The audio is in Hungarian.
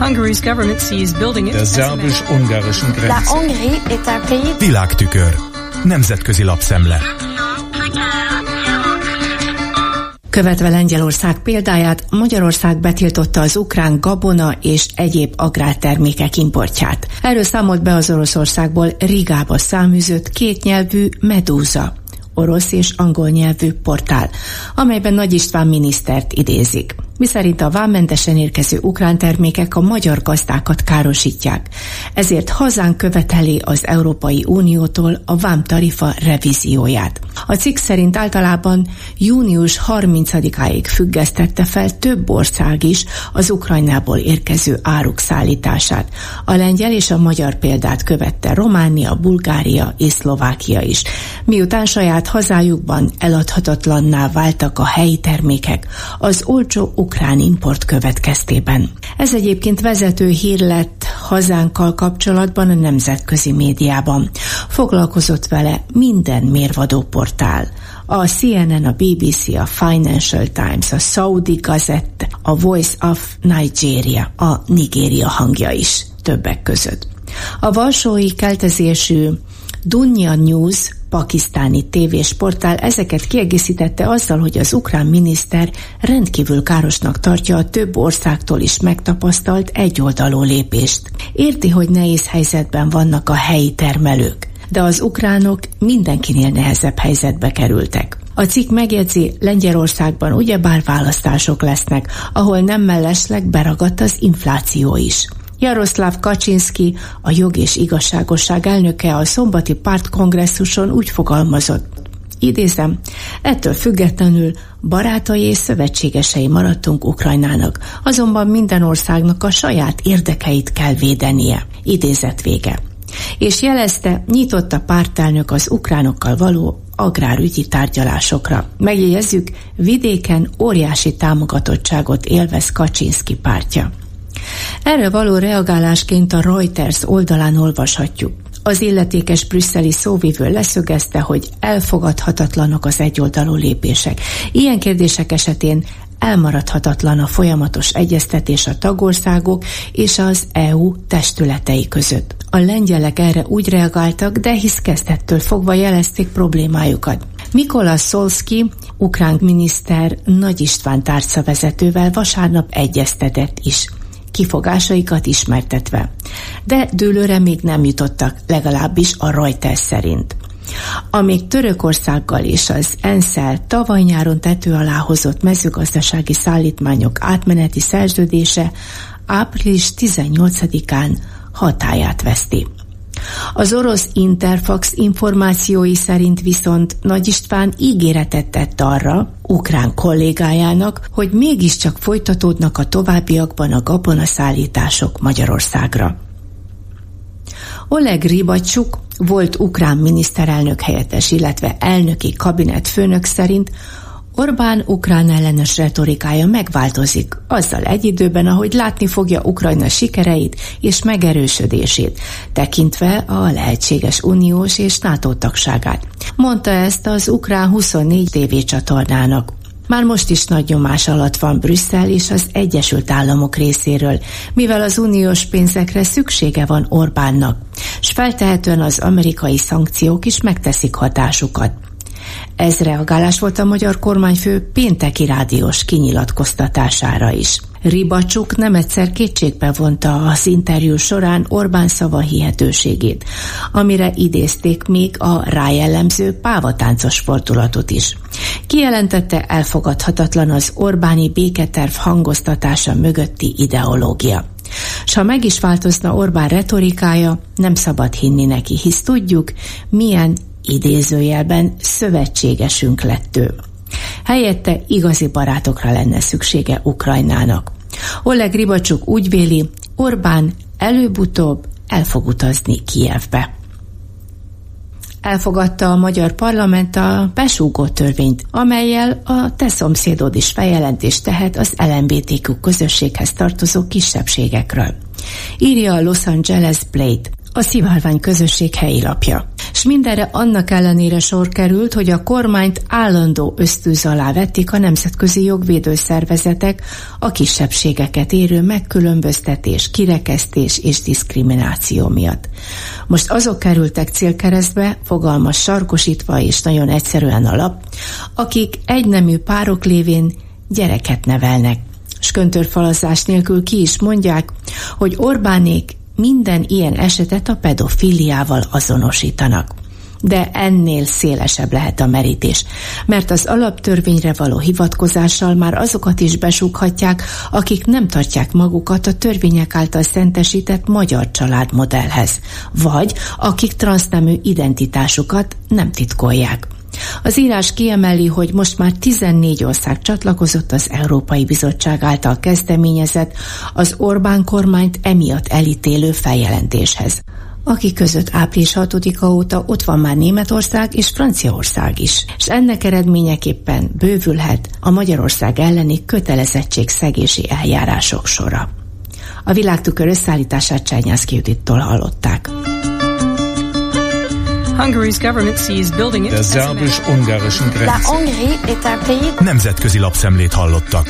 Hungary's government sees building it der szerbus-ungarischen La Grenze. Hongrie est un pays Világtükör. Nemzetközi lapszemle. Követve Lengyelország példáját, Magyarország betiltotta az ukrán gabona és egyéb agrártermékek importját. Erről számolt be az Oroszországból Rigába száműzött kétnyelvű Medúza orosz és angol nyelvű portál, amelyben Nagy István minisztert idézik miszerint a vámmentesen érkező ukrán termékek a magyar gazdákat károsítják. Ezért hazán követeli az Európai Uniótól a vámtarifa revízióját. A cikk szerint általában június 30-áig függesztette fel több ország is az Ukrajnából érkező áruk szállítását. A lengyel és a magyar példát követte Románia, Bulgária és Szlovákia is. Miután saját hazájukban eladhatatlanná váltak a helyi termékek, az olcsó ukrán import következtében. Ez egyébként vezető hír lett hazánkkal kapcsolatban a nemzetközi médiában. Foglalkozott vele minden mérvadó portál. A CNN, a BBC, a Financial Times, a Saudi Gazette, a Voice of Nigeria, a Nigéria hangja is többek között. A valsói keltezésű Dunya News pakisztáni tévésportál ezeket kiegészítette azzal, hogy az ukrán miniszter rendkívül károsnak tartja a több országtól is megtapasztalt egyoldalú lépést. Érti, hogy nehéz helyzetben vannak a helyi termelők, de az ukránok mindenkinél nehezebb helyzetbe kerültek. A cikk megjegyzi, Lengyelországban ugyebár választások lesznek, ahol nem mellesleg beragadt az infláció is. Jaroszláv Kaczynski, a jog és igazságosság elnöke a szombati pártkongresszuson úgy fogalmazott. Idézem, ettől függetlenül barátai és szövetségesei maradtunk Ukrajnának, azonban minden országnak a saját érdekeit kell védenie. Idézet vége. És jelezte, nyitott a pártelnök az ukránokkal való agrárügyi tárgyalásokra. Megjegyezzük, vidéken óriási támogatottságot élvez Kaczynski pártja. Erre való reagálásként a Reuters oldalán olvashatjuk. Az illetékes brüsszeli szóvivő leszögezte, hogy elfogadhatatlanok az egyoldalú lépések. Ilyen kérdések esetén elmaradhatatlan a folyamatos egyeztetés a tagországok és az EU testületei között. A lengyelek erre úgy reagáltak, de hisz kezdettől fogva jelezték problémájukat. Mikola Szolszki, ukrán miniszter Nagy István tárcavezetővel vasárnap egyeztetett is kifogásaikat ismertetve. De dőlőre még nem jutottak, legalábbis a Reuters szerint. Amíg Törökországgal és az ensz tavaly nyáron tető alá hozott mezőgazdasági szállítmányok átmeneti szerződése április 18-án hatáját veszti. Az orosz Interfax információi szerint viszont Nagy István ígéretet tett arra, ukrán kollégájának, hogy mégiscsak folytatódnak a továbbiakban a gabonaszállítások Magyarországra. Oleg Ribacsuk volt ukrán miniszterelnök helyettes, illetve elnöki kabinet főnök szerint Orbán ukrán ellenes retorikája megváltozik, azzal egy időben, ahogy látni fogja Ukrajna sikereit és megerősödését, tekintve a lehetséges uniós és NATO tagságát. Mondta ezt az ukrán 24 tévécsatornának. Már most is nagy nyomás alatt van Brüsszel és az Egyesült Államok részéről, mivel az uniós pénzekre szüksége van Orbánnak, s feltehetően az amerikai szankciók is megteszik hatásukat. Ez reagálás volt a magyar kormányfő pénteki rádiós kinyilatkoztatására is. Ribacsuk nem egyszer kétségbe vonta az interjú során Orbán szava hihetőségét, amire idézték még a rájellemző pávatáncos fordulatot is. Kijelentette elfogadhatatlan az Orbáni béketerv hangoztatása mögötti ideológia. S ha meg is változna Orbán retorikája, nem szabad hinni neki, hisz tudjuk, milyen idézőjelben szövetségesünk lett ő. Helyette igazi barátokra lenne szüksége Ukrajnának. Oleg Ribacsuk úgy véli, Orbán előbb-utóbb el fog utazni Kijevbe. Elfogadta a magyar parlament a besúgó törvényt, amelyel a te szomszédod is feljelentést tehet az LMBTQ közösséghez tartozó kisebbségekről. Írja a Los Angeles Blade, a szivárvány közösség helyi lapja. és mindenre annak ellenére sor került, hogy a kormányt állandó ösztűz alá vették a nemzetközi jogvédő szervezetek a kisebbségeket érő megkülönböztetés, kirekesztés és diszkrimináció miatt. Most azok kerültek célkeresztbe, fogalmas sarkosítva és nagyon egyszerűen alap, akik egynemű párok lévén gyereket nevelnek. S köntörfalazás nélkül ki is mondják, hogy Orbánék minden ilyen esetet a pedofiliával azonosítanak. De ennél szélesebb lehet a merítés, mert az alaptörvényre való hivatkozással már azokat is besúghatják, akik nem tartják magukat a törvények által szentesített magyar családmodellhez, vagy akik transznemű identitásukat nem titkolják. Az írás kiemeli, hogy most már 14 ország csatlakozott az Európai Bizottság által kezdeményezett az Orbán kormányt emiatt elítélő feljelentéshez aki között április 6-a óta ott van már Németország és Franciaország is, és ennek eredményeképpen bővülhet a Magyarország elleni kötelezettségszegési eljárások sora. A világtükör összeállítását Csányászki Judittól hallották. Hungary's government sees building it. Der szerbus-ungarischen Grenze. La Hongrie est un pays... Nemzetközi lapszemlét hallottak.